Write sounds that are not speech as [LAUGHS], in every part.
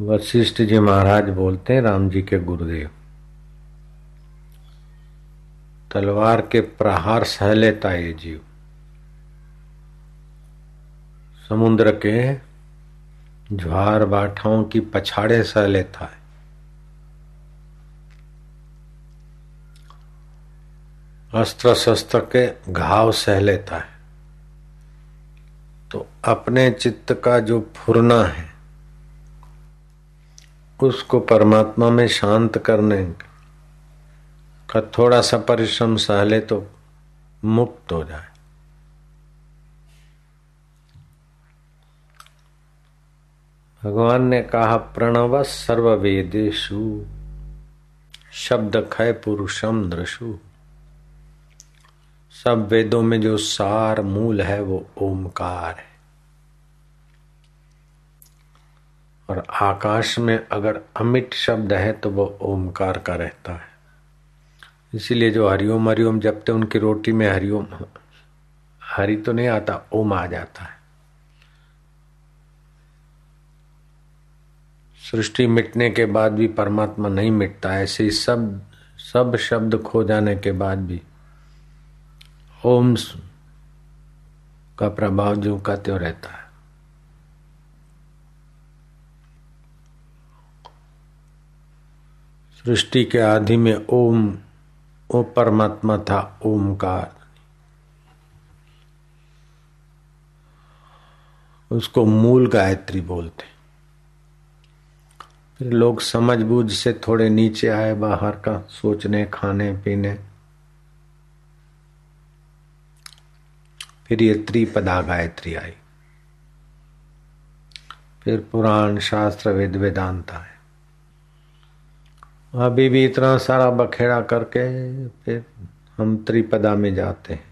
वशिष्ठ जी महाराज बोलते हैं, राम जी के गुरुदेव। तलवार के प्रहार सह लेता ये जीव। समुद्र के ज्वार बाठाओं की पछाड़े सह लेता है। अस्त्र शस्त्र के घाव सह लेता है। तो अपने चित्त का जो फुरना है उसको परमात्मा में शांत करने का थोड़ा सा परिश्रम सहले तो मुक्त हो जाए। भगवान ने कहा, प्रणव सर्व वेदेशु शब्द खय पुरुषम दृशु सब वेदों में जो सार मूल है, वो ओमकार है। और आकाश में अगर अमिट शब्द है तो वो ओमकार का रहता है। इसीलिए जो हरिओम हरिओम जपते उनकी रोटी में हरिओम, हरि तो नहीं आता, ओम आ जाता है। सृष्टि मिटने के बाद भी परमात्मा नहीं मिटता, ऐसे ही सब सब शब्द खो जाने के बाद भी ओम का प्रभाव जो का त्यों रहता है। सृष्टि के आदि में ओम, ओ परमात्मा था ओमकार। उसको मूल गायत्री बोलते। फिर लोग समझ बूझ से थोड़े नीचे आए बाहर का, सोचने, खाने, पीने। फिर ये त्रिपदा गायत्री आई। फिर पुराण, शास्त्र, वेद, वेदांत आए। अभी भी इतना सारा बखेड़ा करके फिर हम त्रिपदा में जाते हैं।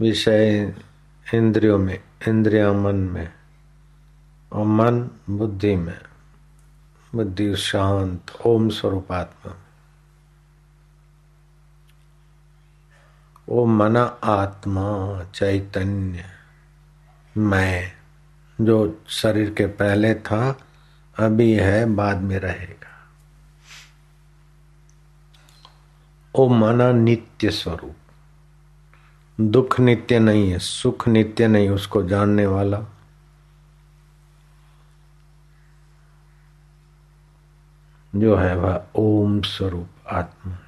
विषय इंद्रियों में, इंद्रिया मन में और मन बुद्धि में। बुद्धि शांत, ओम स्वरूपात्मा ओ मना आत्मा चैतन्य, मैं, जो शरीर के पहले था, अभी है, बाद में रहेगा। ओ माना नित्य स्वरूप दुख नित्य नहीं है सुख नित्य नहीं उसको जानने वाला जो है वह ओम स्वरूप आत्मा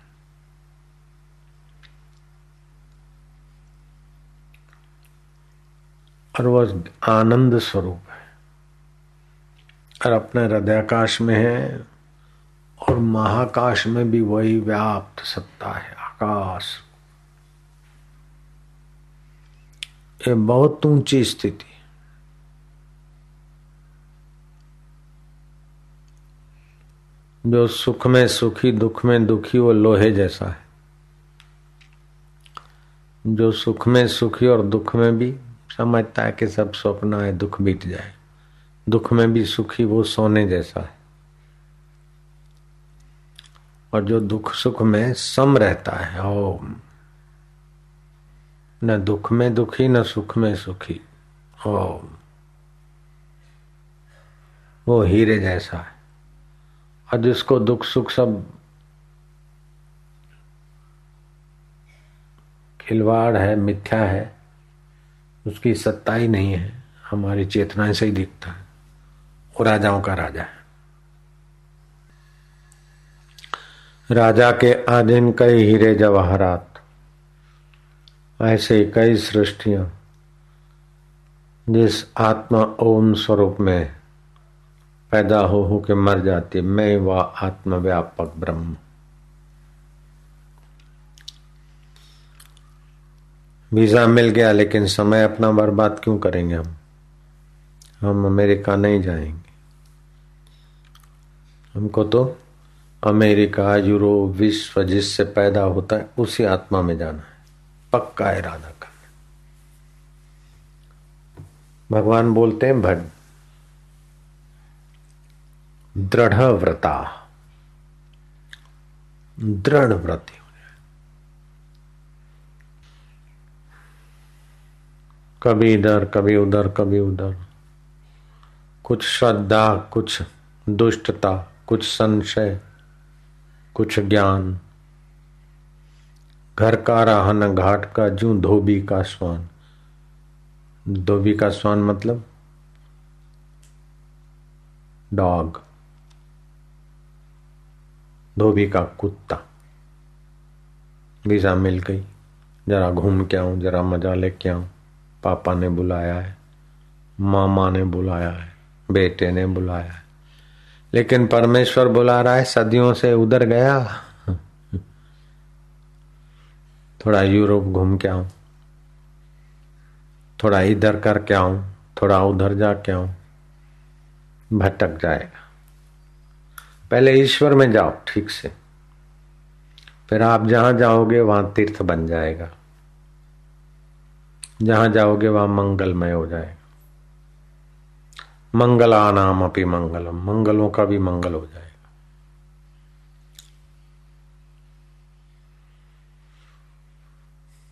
और वह आनंद स्वरूप है और अपने हृदयाकाश में है और महाकाश में भी वही व्याप्त सत्ता है, आकाश। ये बहुत ऊँची स्थिति। जो सुख में सुखी, दुख में दुखी, वो लोहे जैसा है। जो सुख में सुखी और दुख में भी समझता है कि सब स्वप्न है दुख बीत जाए। दुख में भी सुखी, वो सोने जैसा है। और जो दुख सुख में सम रहता है, ओम। न दुख में दुखी, न सुख में सुखी, ओम। वो हीरे जैसा है। और जिसको दुख सुख सब खिलवाड़ है, मिथ्या है, उसकी सत्ता ही नहीं है। हमारी चेतना से ही दिखता है। वो राजाओं का राजा है। राजा के आधीन कई हीरे जवाहरात। ऐसे कई सृष्टियाँ, जिस आत्मा ओम स्वरूप में पैदा हो हो के मर जाती, मैं व आत्म व्यापक ब्रह्म। वीज़ा मिल गया, लेकिन समय अपना बर्बाद क्यों करेंगे हम? हम अमेरिका नहीं जाएँगे। हमको तो अमेरिका, यूरोप, विश्व जिससे पैदा होता है, उसी आत्मा में जाना है। पक्का इरादा करना भगवान बोलते हैं, भट दृढ़ व्रता दृढ़ व्रति कभी इधर, कभी उधर कभी उधर। कुछ श्रद्धा, कुछ दुष्टता, कुछ संशय कुछ ज्ञान। घर का राहन घाट का जू धोबी का स्वान धोबी का स्वान मतलब? डॉग। धोबी का कुत्ता। वीज़ा मिल गई। जरा घूम के आऊँ, जरा मज़ा लेके आऊँ। पापा ने बुलाया है, मामा ने बुलाया है, बेटे ने बुलाया है। लेकिन परमेश्वर बुला रहा है, सदियों से उधर गया। थोड़ा यूरोप घूम के आऊँ, थोड़ा इधर करके आऊँ, थोड़ा उधर जाके आऊँ, भटक जाएगा। पहले ईश्वर में जाओ, ठीक से। फिर आप जहाँ जाओगे, वहाँ तीर्थ बन जाएगा। जहाँ जाओगे, वहाँ मंगलमय हो जाएगा। मंगला नाम अपनी मंगलम। मंगलों का भी मंगल हो जाएगा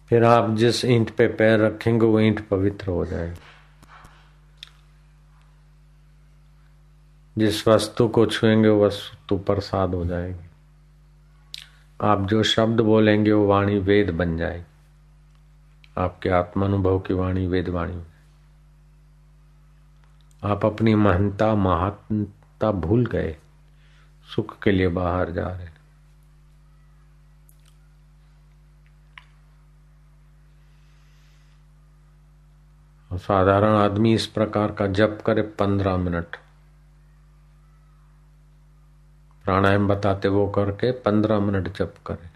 फिर आप जिस ईंट पे पैर रखेंगे, वो ईंट पवित्र हो जाएगी जिस वस्तु को छुएँगे, वो वस्तु प्रसाद हो जाएगी। आप जो शब्द बोलेंगे, वो वाणी वेद बन जाएगी। आपके आत्मानुभव की वाणी वेद वाणी आप अपनी महंता महात्मता भूल गए। सुख के लिए बाहर जा रहे। साधारण आदमी इस प्रकार का जप करे पंद्रह मिनट। प्राणायाम बताते वो करके पंद्रह मिनट जप करे।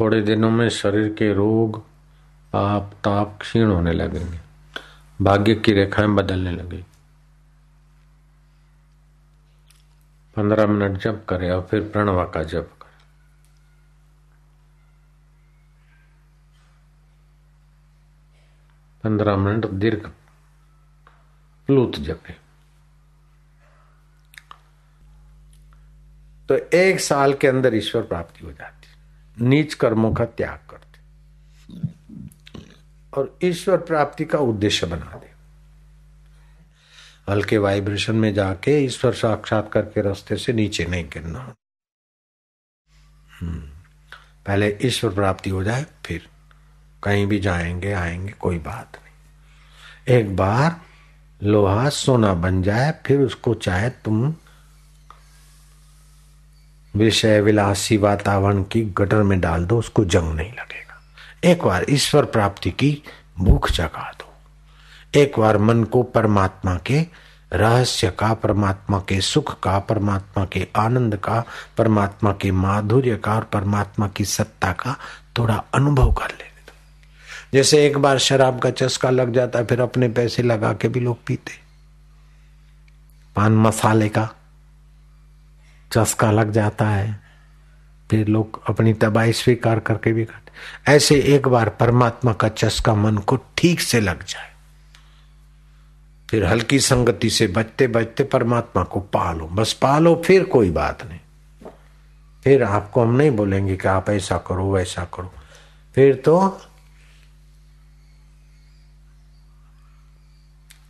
थोड़े दिनों में शरीर के रोग, पाप, ताप क्षीण होने लगेंगे। भाग्य की रेखाएँ बदलने लगी। पंद्रह मिनट जप करे और फिर प्रणवा का जप करे। पंद्रह मिनट दीर्घ प्लूत जपे। तो एक साल के अंदर ईश्वर प्राप्ति हो जाती। नीच कर्मों का त्याग करते और ईश्वर प्राप्ति का उद्देश्य बना दे। हल्के वाइब्रेशन में जाके ईश्वर साक्षात्कार के रास्ते से नीचे नहीं गिरना। हम्म। पहले ईश्वर प्राप्ति हो जाए, फिर कहीं भी जाएँगे, आएँगे, कोई बात नहीं। एक बार लोहा सोना बन जाए, फिर उसको चाहे तुम विषय विलासी वातावरण की गटर में डाल दो, उसको जंग नहीं लगेगा। एक बार ईश्वर प्राप्ति की भूख जगा दो। एक बार मन को परमात्मा के रहस्य का, परमात्मा के सुख का, परमात्मा के आनंद का, परमात्मा के माधुर्य का और परमात्मा की सत्ता का थोड़ा अनुभव कर ले। जैसे एक बार शराब का चस्का लग जाता है फिर अपने पैसे लगा के भी लोग पीते। पान मसाले का चस्का लग जाता है। फिर लोग अपनी तबाही स्वीकार करके भी करते ऐसे एक बार परमात्मा का चस्का मन को ठीक से लग जाए। फिर हल्की संगति से बचते बचते परमात्मा को पालो। बस पालो, फिर कोई बात नहीं। फिर आपको हम नहीं बोलेंगे कि आप ऐसा करो, वैसा करो। फिर तो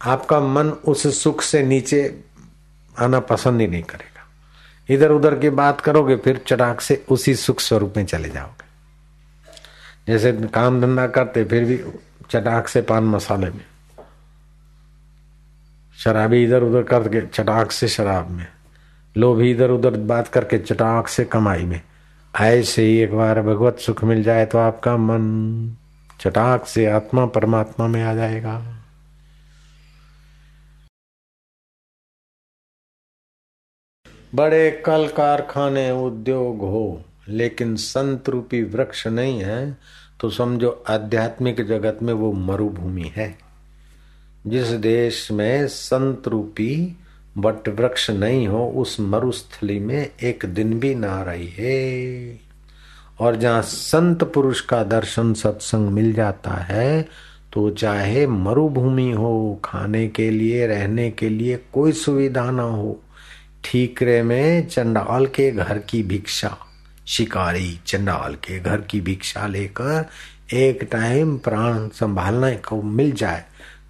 आपका मन उस सुख से नीचे आना पसंद ही नहीं करेगा। इधर उधर की बात करोगे, फिर चटाक से उसी सुख स्वरूप में चले जाओगे। जैसे काम धंधा करते, फिर भी चटाक से पान मसाले में। शराबी इधर उधर करके, चटाक से शराब में। लोभी इधर उधर बात करके, चटाक से कमाई में। ऐसे ही एक बार भगवत सुख मिल जाए तो आपका मन चटाक से आत्मा परमात्मा में आ जाएगा। बड़े कल कारखाने उद्योग हो, लेकिन संत रूपी वृक्ष नहीं है तो समझो आध्यात्मिक जगत में वो मरुभूमि है। जिस देश में संत रूपी वट वृक्ष नहीं हो, उस मरुस्थली में एक दिन भी ना रही है और जहाँ संत पुरुष का दर्शन सत्संग मिल जाता है तो चाहे मरुभूमि हो, खाने के लिए, रहने के लिए कोई सुविधा ना हो ठीकरे में चंडाल के घर की भिक्षा। शिकारी चंडाल के घर की भिक्षा लेकर एक टाइम प्राण संभालने को मिल जाए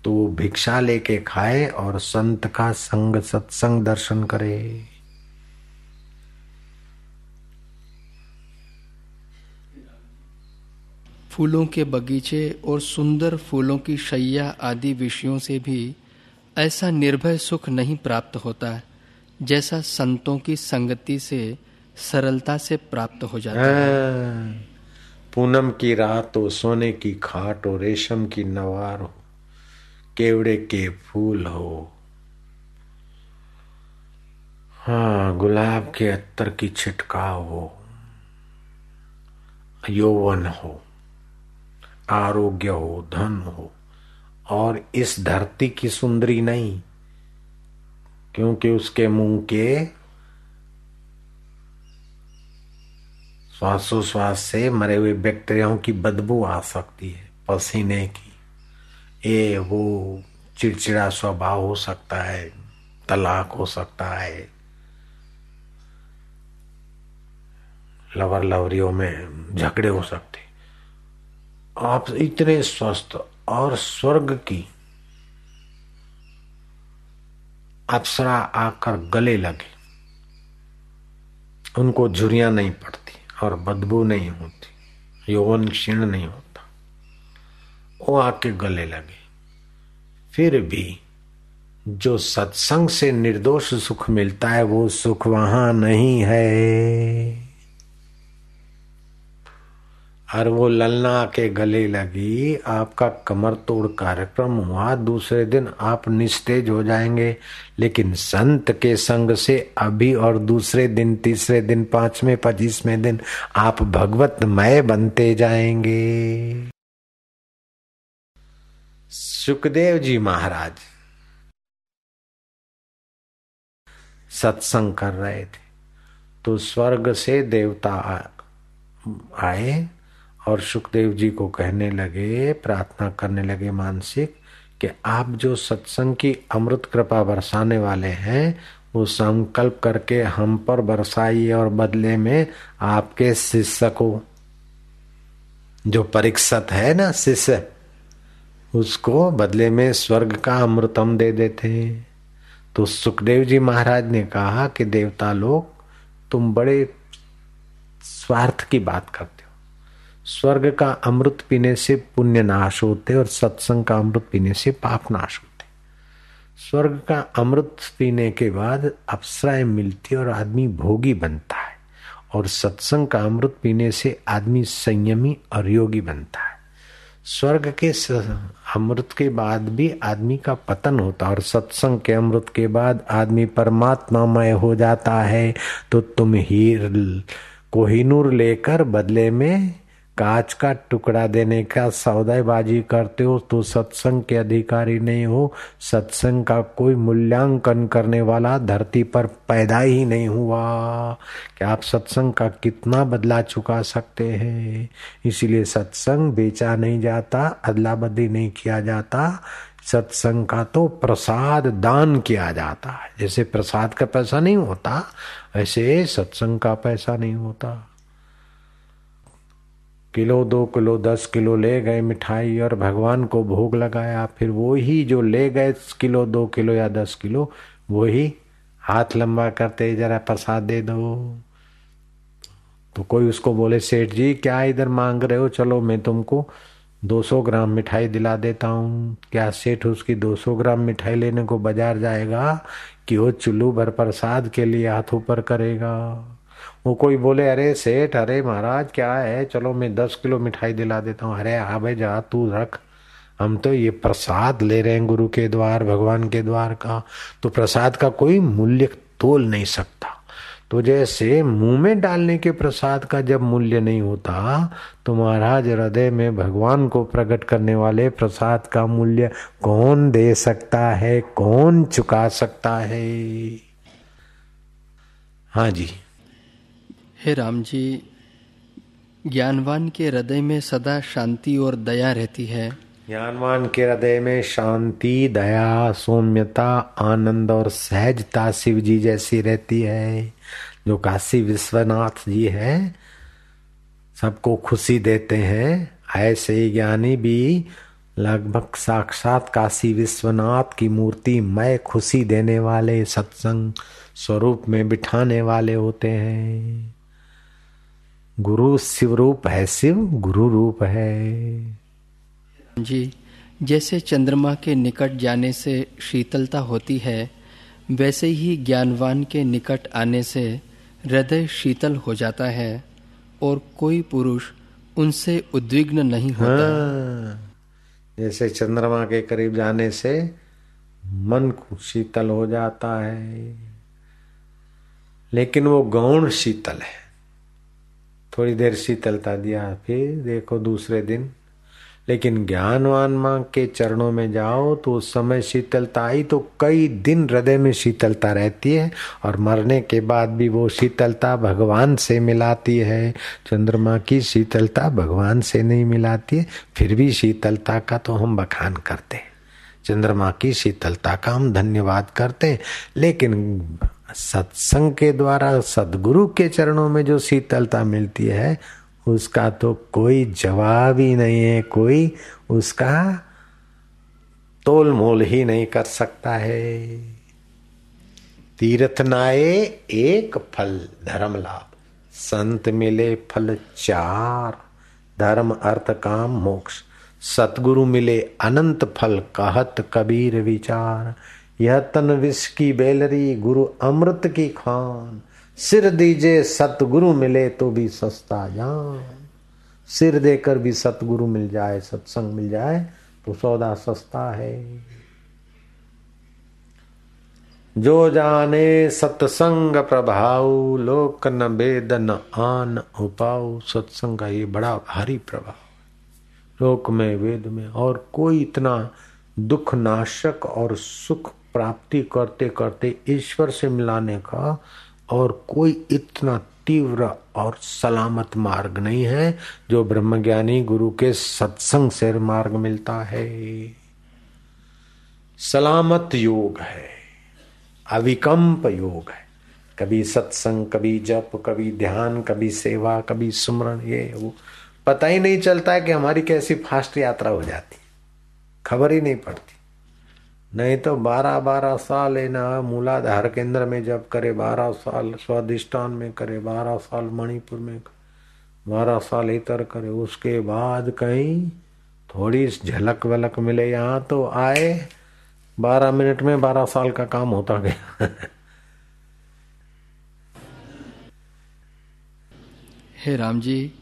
तो भिक्षा लेके खाए और संत का संग सत्संग दर्शन करे। फूलों के बगीचे और सुंदर फूलों की शैया आदि विषयों से भी ऐसा निर्भय सुख नहीं प्राप्त होता। जैसा संतों की संगति से सरलता से प्राप्त हो जाता है। हाँ, पूनम की रात हो सोने की खाट हो रेशम की नवार हो केवड़े के फूल हो। हाँ गुलाब के अत्तर की छिटकाव हो यौवन हो आरोग्य हो धन हो और इस धरती की सुंदरी नहीं क्योंकि उसके मुँह के श्वासोश्वास से मरे हुए बैक्टीरियाओं की बदबू आ सकती है, पसीने की। ये वो चिड़चिड़ा स्वभाव हो सकता है, तलाक हो सकता है। लवर लवरियों में झगड़े हो सकते। आप इतने स्वस्थ और स्वर्ग की अप्सरा आकर गले लगे। उनको झुरियाँ नहीं पड़ती और बदबू नहीं होती, यौवन क्षीण नहीं होता। वो आके गले लगे। फिर भी जो सत्संग से निर्दोष सुख मिलता है, वो सुख वहाँ नहीं है। और वो ललना के गले लगी, आपका कमर तोड़ कार्यक्रम हुआ, दूसरे दिन आप निस्तेज हो जाएँगे। लेकिन संत के संग से अभी और दूसरे दिन, तीसरे दिन, पाँचवें, पच्चीसवें दिन आप भगवतमय बनते जाएँगे। सुखदेव जी महाराज, सत्संग कर रहे थे। तो स्वर्ग से देवता आए। और सुखदेव जी को कहने लगे, प्रार्थना करने लगे मानसिक कि आप जो सत्संग की अमृत कृपा बरसाने वाले हैं, वो संकल्प करके हम पर बरसाइए और बदले में आपके शिष्य को जो परीक्षत है ना शिष्य, उसको बदले में स्वर्ग का अमृतम दे देते तो सुखदेव जी महाराज ने कहा कि देवता लोग, तुम बड़े स्वार्थ की बात करते स्वर्ग का अमृत पीने से पुण्य नाश होते और सत्संग का अमृत पीने से पाप नाश होते स्वर्ग का अमृत पीने के बाद अप्सराएँ मिलती और आदमी भोगी बनता है और सत्संग का अमृत पीने से आदमी संयमी और योगी बनता है। स्वर्ग के अमृत के बाद भी आदमी का पतन होता और सत्संग के अमृत के बाद आदमी परमात्मामय हो जाता है। तो तुम हीर कोहिनूर लेकर बदले में कांच का टुकड़ा देने का सौदेबाजी करते हो तो सत्संग के अधिकारी नहीं हो। सत्संग का कोई मूल्यांकन करने वाला धरती पर पैदा ही नहीं हुआ। कि आप सत्संग का कितना बदला चुका सकते हैं? इसीलिए सत्संग बेचा नहीं जाता अदला बदली नहीं किया जाता। सत्संग का तो प्रसाद दान किया जाता है। जैसे प्रसाद का पैसा नहीं होता, ऐसे सत्संग का पैसा नहीं होता। किलो, दो किलो, दस किलो ले गए मिठाई और भगवान को भोग लगाया। फिर वो ही जो ले गए किलो, दो किलो या दस किलो, वो ही हाथ लंबा करते, जरा प्रसाद दे दो। तो कोई उसको बोले, सेठ जी, क्या इधर मांग रहे हो? चलो, मैं तुमको 200 ग्राम मिठाई दिला देता हूँ। क्या सेठ उसकी 200 ग्राम मिठाई लेने को बाज़ार जाएगा कि वो चुल्लू भर प्रसाद के लिए हाथ ऊपर करेगा? वो कोई बोले, अरे सेठ, अरे महाराज, क्या है? चलो मैं दस किलो मिठाई दिला देता हूँ. अरे हाँ भाई, जा, तू रख। हम तो ये प्रसाद ले रहे हैं गुरु के द्वार, भगवान के द्वार का। तो प्रसाद का कोई मूल्य तोल नहीं सकता। तो जैसे मुँह में डालने के प्रसाद का जब मूल्य नहीं होता तो महाराज, हृदय में भगवान को प्रकट करने वाले प्रसाद का मूल्य कौन दे सकता है? कौन चुका सकता है? हाँ जी। हे राम जी ज्ञानवान के हृदय में सदा शांति और दया रहती है। ज्ञानवान के हृदय में शांति, दया, सौम्यता, आनंद और सहजता शिव जी जैसी रहती है, जो काशी विश्वनाथ जी है, सबको खुशी देते हैं। ऐसे ही ज्ञानी भी लगभग साक्षात काशी विश्वनाथ की मूर्ति मैं खुशी देने वाले सत्संग स्वरूप में बिठाने वाले होते हैं। गुरु शिव रूप है शिव गुरु रूप है। जी जैसे चंद्रमा के निकट जाने से शीतलता होती है वैसे ही ज्ञानवान के निकट आने से हृदय शीतल हो जाता है और कोई पुरुष उनसे उद्विग्न नहीं होता। हाँ, जैसे चंद्रमा के करीब जाने से मन शीतल हो जाता है लेकिन वो गौण शीतल है। थोड़ी देर शीतलता दिया, फिर देखो दूसरे दिन। लेकिन ज्ञानवान माँ के चरणों में जाओ तो उस समय शीतलता आई तो कई दिन हृदय में शीतलता रहती है और मरने के बाद भी वो शीतलता भगवान से मिलाती है। चंद्रमा की शीतलता भगवान से नहीं मिलाती है, फिर भी शीतलता का तो हम बखान करते हैं। चंद्रमा की शीतलता का हम धन्यवाद करते हैं। लेकिन सत्संग के द्वारा, सदगुरु के चरणों में जो शीतलता मिलती है, उसका तो कोई जवाब ही नहीं है, कोई उसका तोल मोल ही नहीं कर सकता है। तीर्थ नाये एक फल, धर्म लाभ। संत मिले फल चार, धर्म, अर्थ, काम, मोक्ष। सतगुरु मिले अनंत फल, कहत कबीर विचार। यह तन विष की बेलरी गुरु अमृत की खान। सिर दीजे सतगुरु मिले तो भी सस्ता जान सिर देकर भी सतगुरु मिल जाए, सत्संग मिल जाए तो सौदा सस्ता है। जो जाने सत्संग प्रभाव, लोक न वेद न आन उपाऊ सत्संग का ये बड़ा भारी प्रभाव लोक में, वेद में और कोई इतना दुख नाशक और सुख प्राप्ति करते करते ईश्वर से मिलाने का और कोई इतना तीव्र और सलामत मार्ग नहीं है जो ब्रह्मज्ञानी गुरु के सत्संग से मार्ग मिलता है। सलामत योग है अविकम्प योग है। कभी सत्संग, कभी जप, कभी ध्यान, कभी सेवा, कभी सुमरण, ये वो पता ही नहीं चलता है कि हमारी कैसी फास्ट यात्रा हो जाती खबर ही नहीं पड़ती। नहीं तो बारह बारह साल है ना मूलाधार केंद्र में जब करे बारह साल स्वादिष्टान में करे बारह साल मणिपुर में बारह साल इतर करे उसके बाद कहीं थोड़ी झलक वलक मिले यहाँ तो आए बारह मिनट में बारह साल का काम होता गया। [LAUGHS] हे राम जी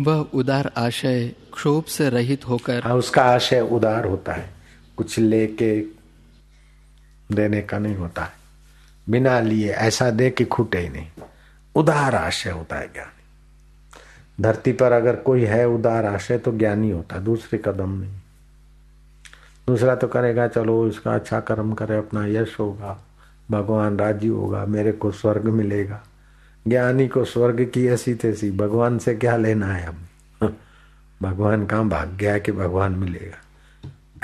वह उदार आशय क्षोभ से रहित होकर हाँ, उसका आशय उदार होता है। कुछ लेके देने का नहीं होता है। बिना लिए ऐसा दे कि खूटे ही नहीं। उदार आशय होता है ज्ञानी। धरती पर अगर कोई है उदार आशय तो ज्ञानी होता है, दूसरे कदम नहीं। दूसरा तो करेगा, चलो इसका अच्छा कर्म करे, अपना यश होगा, भगवान राज़ी होगा, मेरे को स्वर्ग मिलेगा। ज्ञानी को स्वर्ग की ऐसी तैसी, भगवान से क्या लेना है अब? [LAUGHS] भगवान कहाँ भाग गया कि भगवान मिलेगा।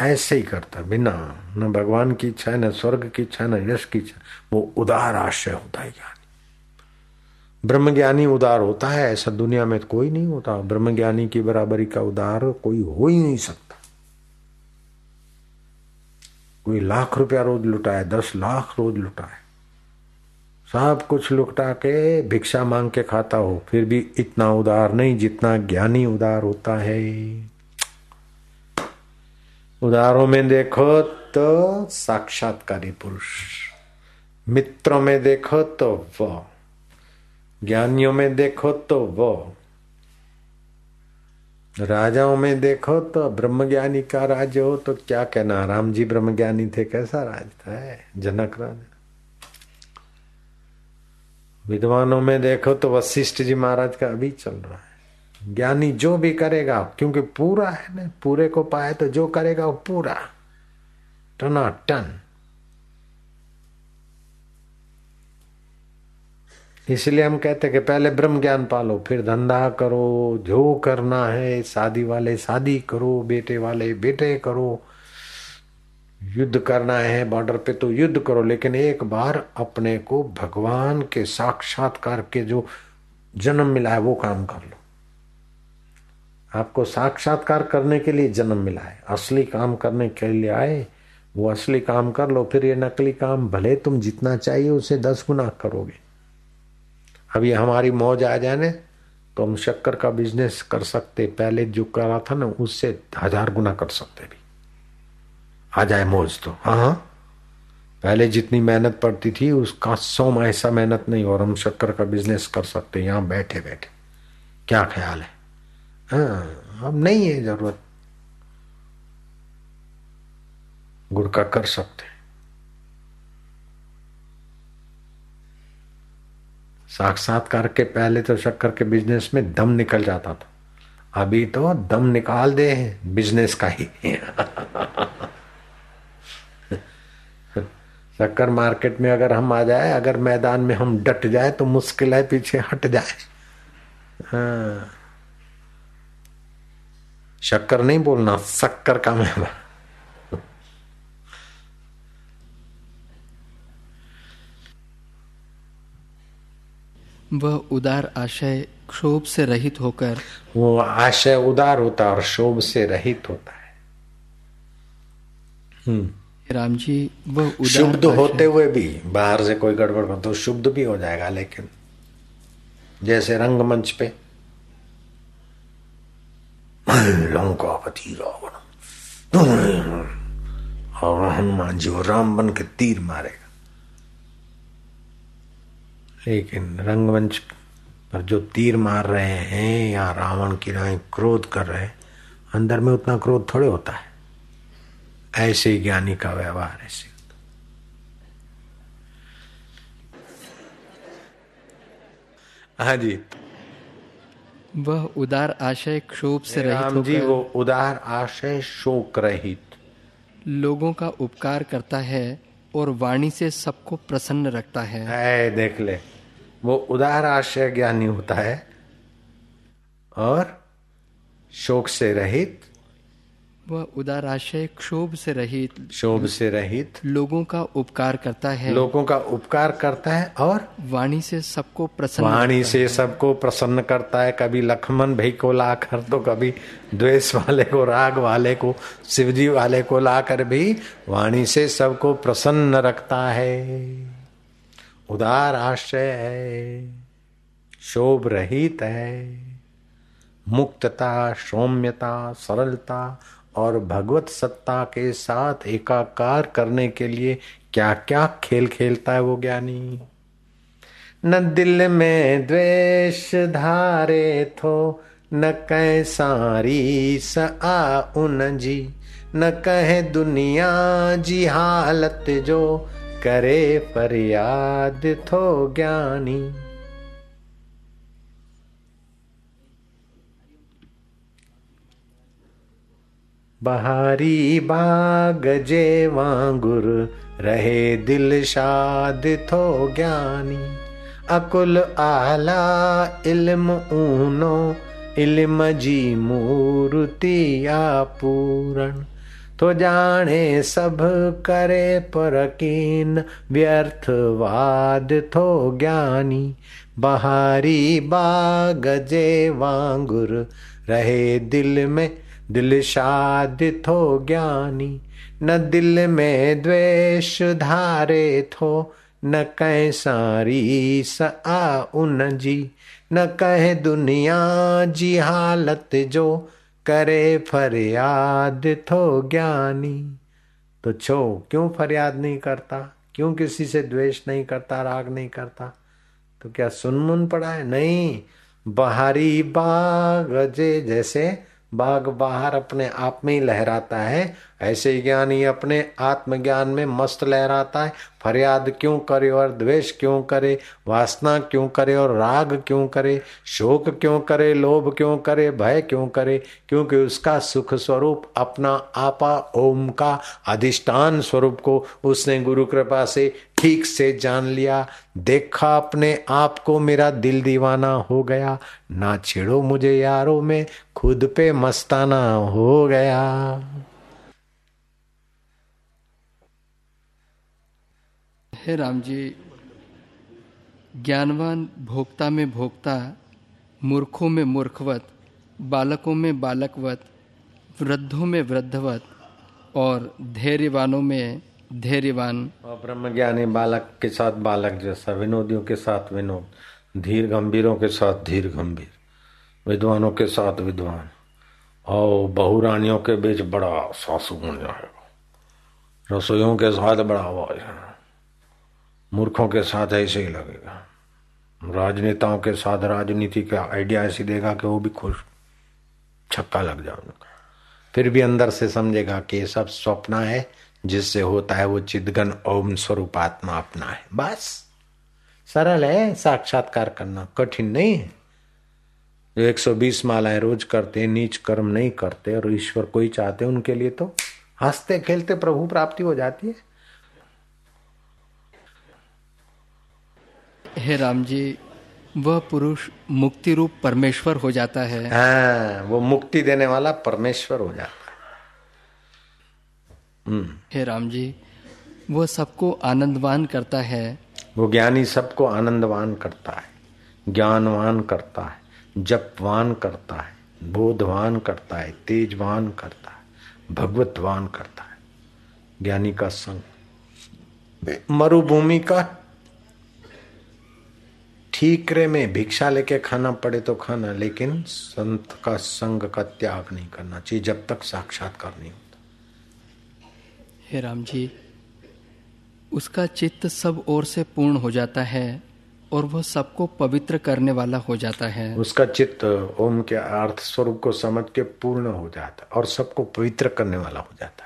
ऐसे ही करता बिना, न भगवान की इच्छा है न स्वर्ग की इच्छा, न यश की इच्छा, वो उदार आशय होता है ज्ञानी। ब्रह्म ज्ञानी उदार होता है, ऐसा दुनिया में तो कोई नहीं होता। ब्रह्म ज्ञानी की बराबरी का उदार कोई हो ही नहीं सकता। कोई लाख रुपया रोज लुटाए, दस लाख रोज लुटाए। सब कुछ लुटा के भिक्षा मांग के खाता हो, फिर भी इतना उदार नहीं जितना ज्ञानी उदार होता है। उदारों में देखो तो साक्षात्कारी पुरुष। मित्रों में देखो तो वो। ज्ञानियों में देखो तो वो। राजाओं में देखो तो ब्रह्मज्ञानी का राज हो तो क्या कहना? राम जी ब्रह्मज्ञानी थे, कैसा राज था जनक राजा। विद्वानों में देखो तो वशिष्ठ जी महाराज का अभी चल रहा है। ज्ञानी जो भी करेगा, क्योंकि पूरा है ना, पूरे को पाए तो जो करेगा वो पूरा। टना टन। इसलिए हम कहते कि पहले ब्रह्म ज्ञान पालो, फिर धंधा करो, जो करना है, शादी वाले शादी करो, बेटे वाले बेटे करो। युद्ध करना है, बॉर्डर पे तो युद्ध करो, लेकिन एक बार अपने को भगवान के साक्षात्कार के जो जन्म मिला है, वो काम कर लो। आपको साक्षात्कार करने के लिए जन्म मिला है। असली काम करने के लिए आए, वो असली काम कर लो, फिर ये नकली काम भले तुम जितना चाहिए उसे दस गुना करोगे। अभी हमारी मौज आ जाए तो हम शक्कर का बिज़नेस कर सकते, पहले जो करा था ना, उससे हज़ार गुना कर सकते भी। आ जाए मौज तो। हाँ हाँ। पहले जितनी मेहनत पड़ती थी, उसका सौ ऐसा मेहनत नहीं, और हम शक्कर का बिज़नेस कर सकते, यहाँ बैठे बैठे क्या ख्याल है? हाँ अब नहीं है ज़रूरत। गुड़ का कर सकते साक्षात्कार के पहले तो शक्कर के बिज़नेस में दम निकल जाता था। अभी तो दम निकाल दे बिज़नेस का ही। शक्कर मार्केट में अगर हम आ जाए, अगर मैदान में हम डट जाए तो मुश्किल है पीछे हट जाए। हाँ। शक्कर नहीं बोलना शक्कर का मैं वह उदार आशय क्षोभ से रहित होकर वो आशय उदार होता है और शोभ से रहित होता है। हम्म। राम जी वह शुद्ध होते हुए भी बाहर से कोई गड़बड़ कर तो शुद्ध भी हो जाएगा लेकिन जैसे रंगमंच पे लंकापति रावण और हनुमान जी वो राम बन के तीर मारेगा। लेकिन रंगमंच पर जो तीर मार रहे हैं या रावण की राय क्रोध कर रहे हैं, अंदर में उतना क्रोध थोड़े होता है। ऐसे ही ज्ञानी का व्यवहार ऐसे हाँ जी। वह उदार आशय क्षोभ से रहित जी वो उदार आशय शोक रहित। लोगों का उपकार करता है और वाणी से सबको प्रसन्न रखता है। देख ले वो उदार आशय ज्ञानी होता है और शोक से रहित वह उदार आशय क्षोभ से रहित क्षोभ से रहित लोगों का उपकार करता है। लोगों का उपकार करता है और वाणी से सबको प्रसन्न वाणी से सबको प्रसन्न करता है। कभी लक्ष्मण भाई को लाकर तो कभी द्वेष वाले को राग वाले को शिवजी वाले को लाकर भी वाणी से सबको प्रसन्न रखता है। उदार आश्रय है शोभ रहित है मुक्तता सौम्यता सरलता और भगवत सत्ता के साथ एकाकार करने के लिए क्या क्या खेल खेलता है वो ज्ञानी? न दिल में द्वेष धारे थो, न कह सारी स आ उन जी, न कहे दुनिया जी हालत जो करे फरियाद थो ज्ञानी। बहारी बाग जे वांगुर, रहे दिल शाद थो ज्ञानी। अकुल आला इल्म ऊनो, इल्म जी मूर्ति या पूरण तो जाने सब करे परकीन व्यर्थवाद थो ज्ञानी। बहारी बाग जे वांगुर, रहे दिल में दिल शाद थो ज्ञानी, न दिल में द्वेष धारे थो, न कह सारी स आ उन जी, न कहे दुनिया जी हालत जो करे फरियाद थो ज्ञानी। तो छो, क्यों फरियाद नहीं करता? क्यों किसी से द्वेष नहीं करता, राग नहीं करता? तो क्या सुनमुन पड़ा है? नहीं, बहारी बाग जे, जैसे बाघ बाहर अपने आप में ही लहराता है ऐसे ज्ञानी अपने आत्मज्ञान में मस्त लहराता है। फरियाद क्यों करे और द्वेष क्यों करे? वासना क्यों करे और राग क्यों करे? शोक क्यों करे? लोभ क्यों करे? भय क्यों करे? क्योंकि उसका सुख स्वरूप अपना आपा ओम का अधिष्ठान स्वरूप को उसने गुरु कृपा से ठीक से जान लिया। देखा अपने आप को मेरा दिल दीवाना हो गया। ना छेड़ो मुझे यारों में, खुद पे मस्ताना हो गया। हे राम जी, ज्ञानवान भोक्ता में भोक्ता, मूर्खों में मूर्खवत, बालकों में बालकवत, वृद्धों में वृद्धवत और धैर्यवानों में धैर्यवान। और ब्रह्म ज्ञानी बालक के साथ बालक जैसा, विनोदियों के साथ विनोद, धीर गंभीरों के साथ धीर गंभीर, विद्वानों के साथ विद्वान, और बहुरानियों के बीच बड़ा सासु बन जाएगा रसोइयों के साथ बड़ा आवाज़ है। मूर्खों के साथ ऐसे ही लगेगा। राजनेताओं के साथ राजनीति का आइडिया ऐसी देगा कि वो भी खुश, छक्का लग जाएगा फिर भी अंदर से समझेगा कि ये सब स्वप्न है, जिससे होता है वो चिदगन ओम स्वरूप आत्मा अपना है। बस। सरल है, साक्षात्कार करना कठिन नहीं है। जो 120 मालाएँ रोज करते नीच कर्म नहीं करते, और ईश्वर कोई चाहते उनके लिए तो हँसते खेलते प्रभु प्राप्ति हो जाती है। हे राम जी वह पुरुष मुक्ति रूप परमेश्वर हो जाता है। हाँ वो मुक्ति देने वाला परमेश्वर हो जाता है। हम्म। हे राम जी वह सबको आनंदवान करता है। वो ज्ञानी सबको आनंदवान करता है ज्ञानवान करता है जपवान करता है बोधवान करता है तेजवान करता है भगवतवान करता है। ज्ञानी का संग। मरुभूमि का ठीकरे में भिक्षा लेके खाना पड़े तो खाना लेकिन संत का संग का त्याग नहीं करना चाहिए जब तक साक्षात्कार नहीं होता। हे राम जी उसका चित्त सब ओर से पूर्ण हो जाता है और वह सबको पवित्र करने वाला हो जाता है। उसका चित्त ओम के अर्थ स्वरूप को समझ के पूर्ण हो जाता है और सबको पवित्र करने वाला हो जाता है।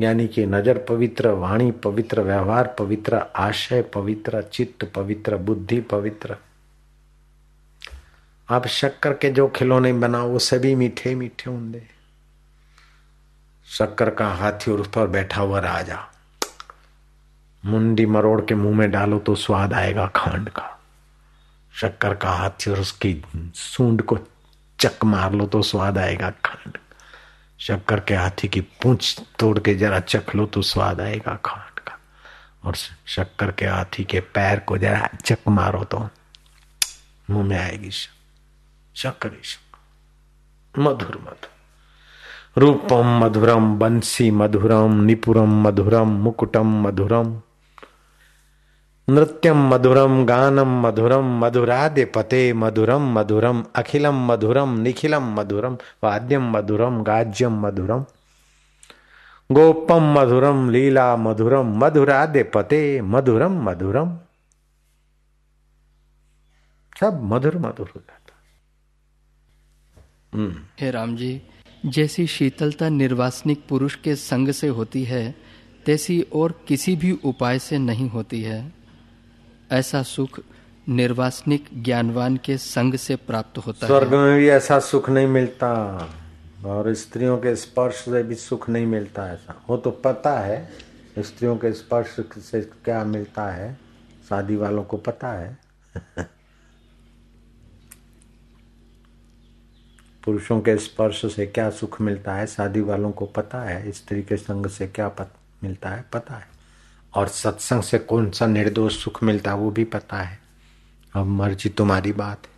यानी कि नज़र पवित्र, वाणी पवित्र, व्यवहार पवित्र, आशय पवित्र, चित्त पवित्र, बुद्धि पवित्र। आप शक्कर के जो खिलौने बनाओ, वो सभी मीठे मीठे होंगे। शक्कर का हाथी और उस पर बैठा हुआ राजा। मुंडी मरोड़ के मुँह में डालो तो स्वाद आएगा खांड का। शक्कर का हाथी और उसकी सूंड को चक मार लो तो स्वाद आएगा खांड शक्कर के हाथी की पूंछ तोड़ के जरा चख लो तो स्वाद आएगा खाट का। और शक्कर के हाथी के पैर को जरा चक मारो तो मुँह में आएगी शक्कर मधुर मधुर। रूपम मधुरम बंसी मधुरम, निपुरम मधुरम, मुकुटम मधुरम। नृत्यम मधुरम गानम मधुरम मधुरादे पते मधुरम मधुरम अखिलम मधुरम निखिलम मधुरम वाद्यम मधुरम गाज्यम मधुरम गोपम मधुरम लीला मधुरम मधुरादे पते मधुरम मधुरम सब मधुर मधुर हो जाता हम्म। हे राम जी जैसी शीतलता निर्वासनिक पुरुष के संग से होती है, तैसी और किसी भी उपाय से नहीं होती है। ऐसा सुख निर्वासनिक ज्ञानवान के संग से प्राप्त होता स्वर्ग है। स्वर्ग में भी ऐसा सुख नहीं मिलता और स्त्रियों के स्पर्श से भी सुख नहीं मिलता ऐसा। वो तो पता है स्त्रियों के स्पर्श से क्या मिलता है शादी वालों को पता है। [LAUGHS] पुरुषों के स्पर्श से क्या सुख मिलता है शादी वालों को पता है स्त्री के संग से क्या पत, मिलता है पता है। और सत्संग से कौन सा निर्दोष सुख मिलता है, वो भी पता है। अब मर्ज़ी तुम्हारी बात है।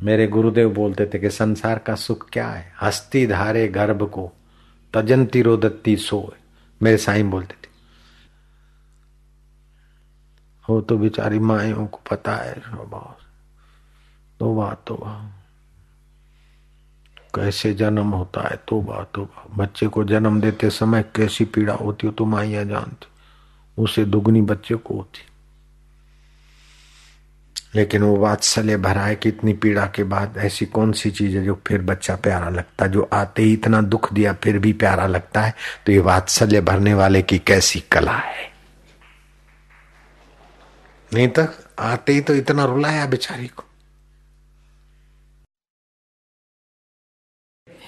मेरे गुरुदेव बोलते थे कि संसार का सुख क्या है? हस्ती धारे गर्भ को, तजंती रोदत्ती सो मेरे साईं बोलते थे, हो तो बेचारी माइयों को पता है तो बात तो बात कैसे जन्म होता है? तो बात तो बा। बच्चे को जन्म देते समय कैसी पीड़ा होती हो तो माइया जानती उसे दुगनी बच्चे को होती। लेकिन वो वात्सल्य भरा है कि इतनी पीड़ा के बाद ऐसी कौन सी चीज़ है जो फिर बच्चा प्यारा लगता जो आते ही इतना दुख दिया फिर भी प्यारा लगता है? तो ये वात्सल्य भरने वाले की कैसी कला है? नहीं तो आते ही तो इतना रुलाया बेचारी को।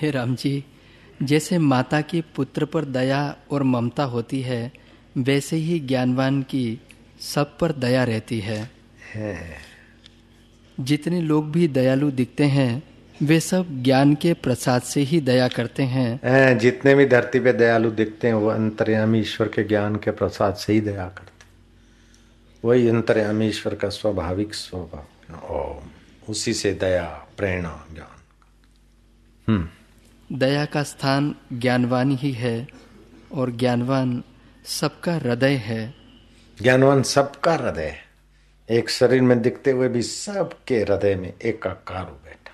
हे राम जी जैसे माता की पुत्र पर दया और ममता होती है वैसे ही ज्ञानवान की सब पर दया रहती है, है। जितने लोग भी दयालु दिखते हैं वे सब ज्ञान के प्रसाद से ही दया करते हैं। जितने भी धरती पे दयालु दिखते हैं वो अंतर्यामी ईश्वर के ज्ञान के प्रसाद से ही दया करते वही अंतर्यामी ईश्वर का स्वाभाविक स्वभाव। ओम उसी से दया प्रेरणा ज्ञान। हम्म। दया का स्थान ज्ञानवान ही है और ज्ञानवान सबका हृदय है। ज्ञानवान सबका हृदय है। एक शरीर में दिखते हुए भी सबके हृदय में एकाकार हो बैठा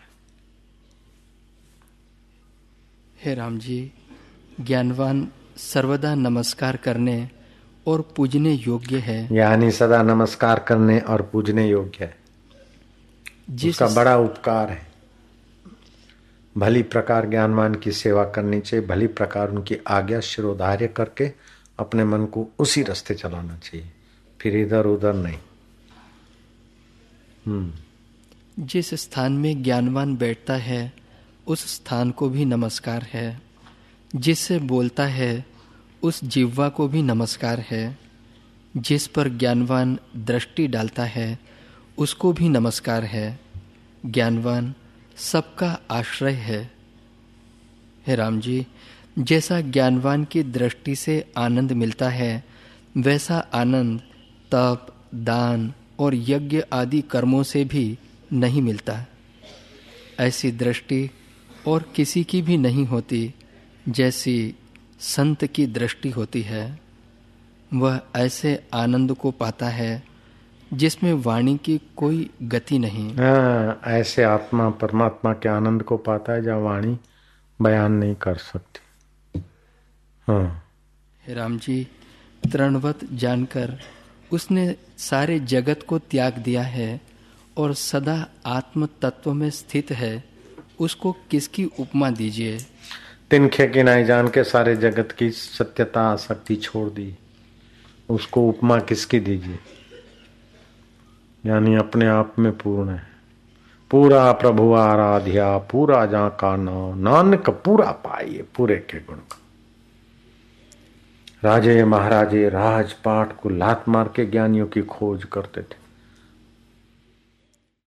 हे। राम जी ज्ञानवान सर्वदा नमस्कार करने और पूजने योग्य है। यानी सदा नमस्कार करने और पूजने योग्य है। जिसका बड़ा उपकार है। भली प्रकार ज्ञानवान की सेवा करनी चाहिए, भली प्रकार उनकी आज्ञा, शिरोधार्य करके अपने मन को उसी रास्ते चलाना चाहिए। फिर इधर उधर नहीं। हम्म। जिस स्थान में ज्ञानवान बैठता है, उस स्थान को भी नमस्कार है। जिससे बोलता है, उस जिह्वा को भी नमस्कार है। जिस पर ज्ञानवान दृष्टि डालता है, उसको भी नमस्कार है। ज्ञानवान सबका आश्रय है। हे राम जी, जैसा ज्ञानवान की दृष्टि से आनंद मिलता है, वैसा आनंद तप, दान और यज्ञ आदि कर्मों से भी नहीं मिलता। ऐसी दृष्टि और किसी की भी नहीं होती, जैसी संत की दृष्टि होती है, वह ऐसे आनंद को पाता है जिसमें वाणी की कोई गति नहीं। हाँ, ऐसे आत्मा परमात्मा के आनंद को पाता है जहाँ वाणी बयान नहीं कर सकती। हाँ। राम जी तृणवत जानकर उसने सारे जगत को त्याग दिया है और सदा आत्म तत्व में स्थित है उसको किसकी उपमा दीजिए? तिनखे के नाई जान के सारे जगत की सत्यता आसक्ति छोड़ दी। उसको उपमा किसकी दीजिए? यानी अपने आप में पूर्ण है। पूरा प्रभु आराध्या, पूरा जा का नानक पूरा पाइए पूरे के गुण का। राजे महाराजे राजपाट को लात मार के ज्ञानियों की खोज करते थे।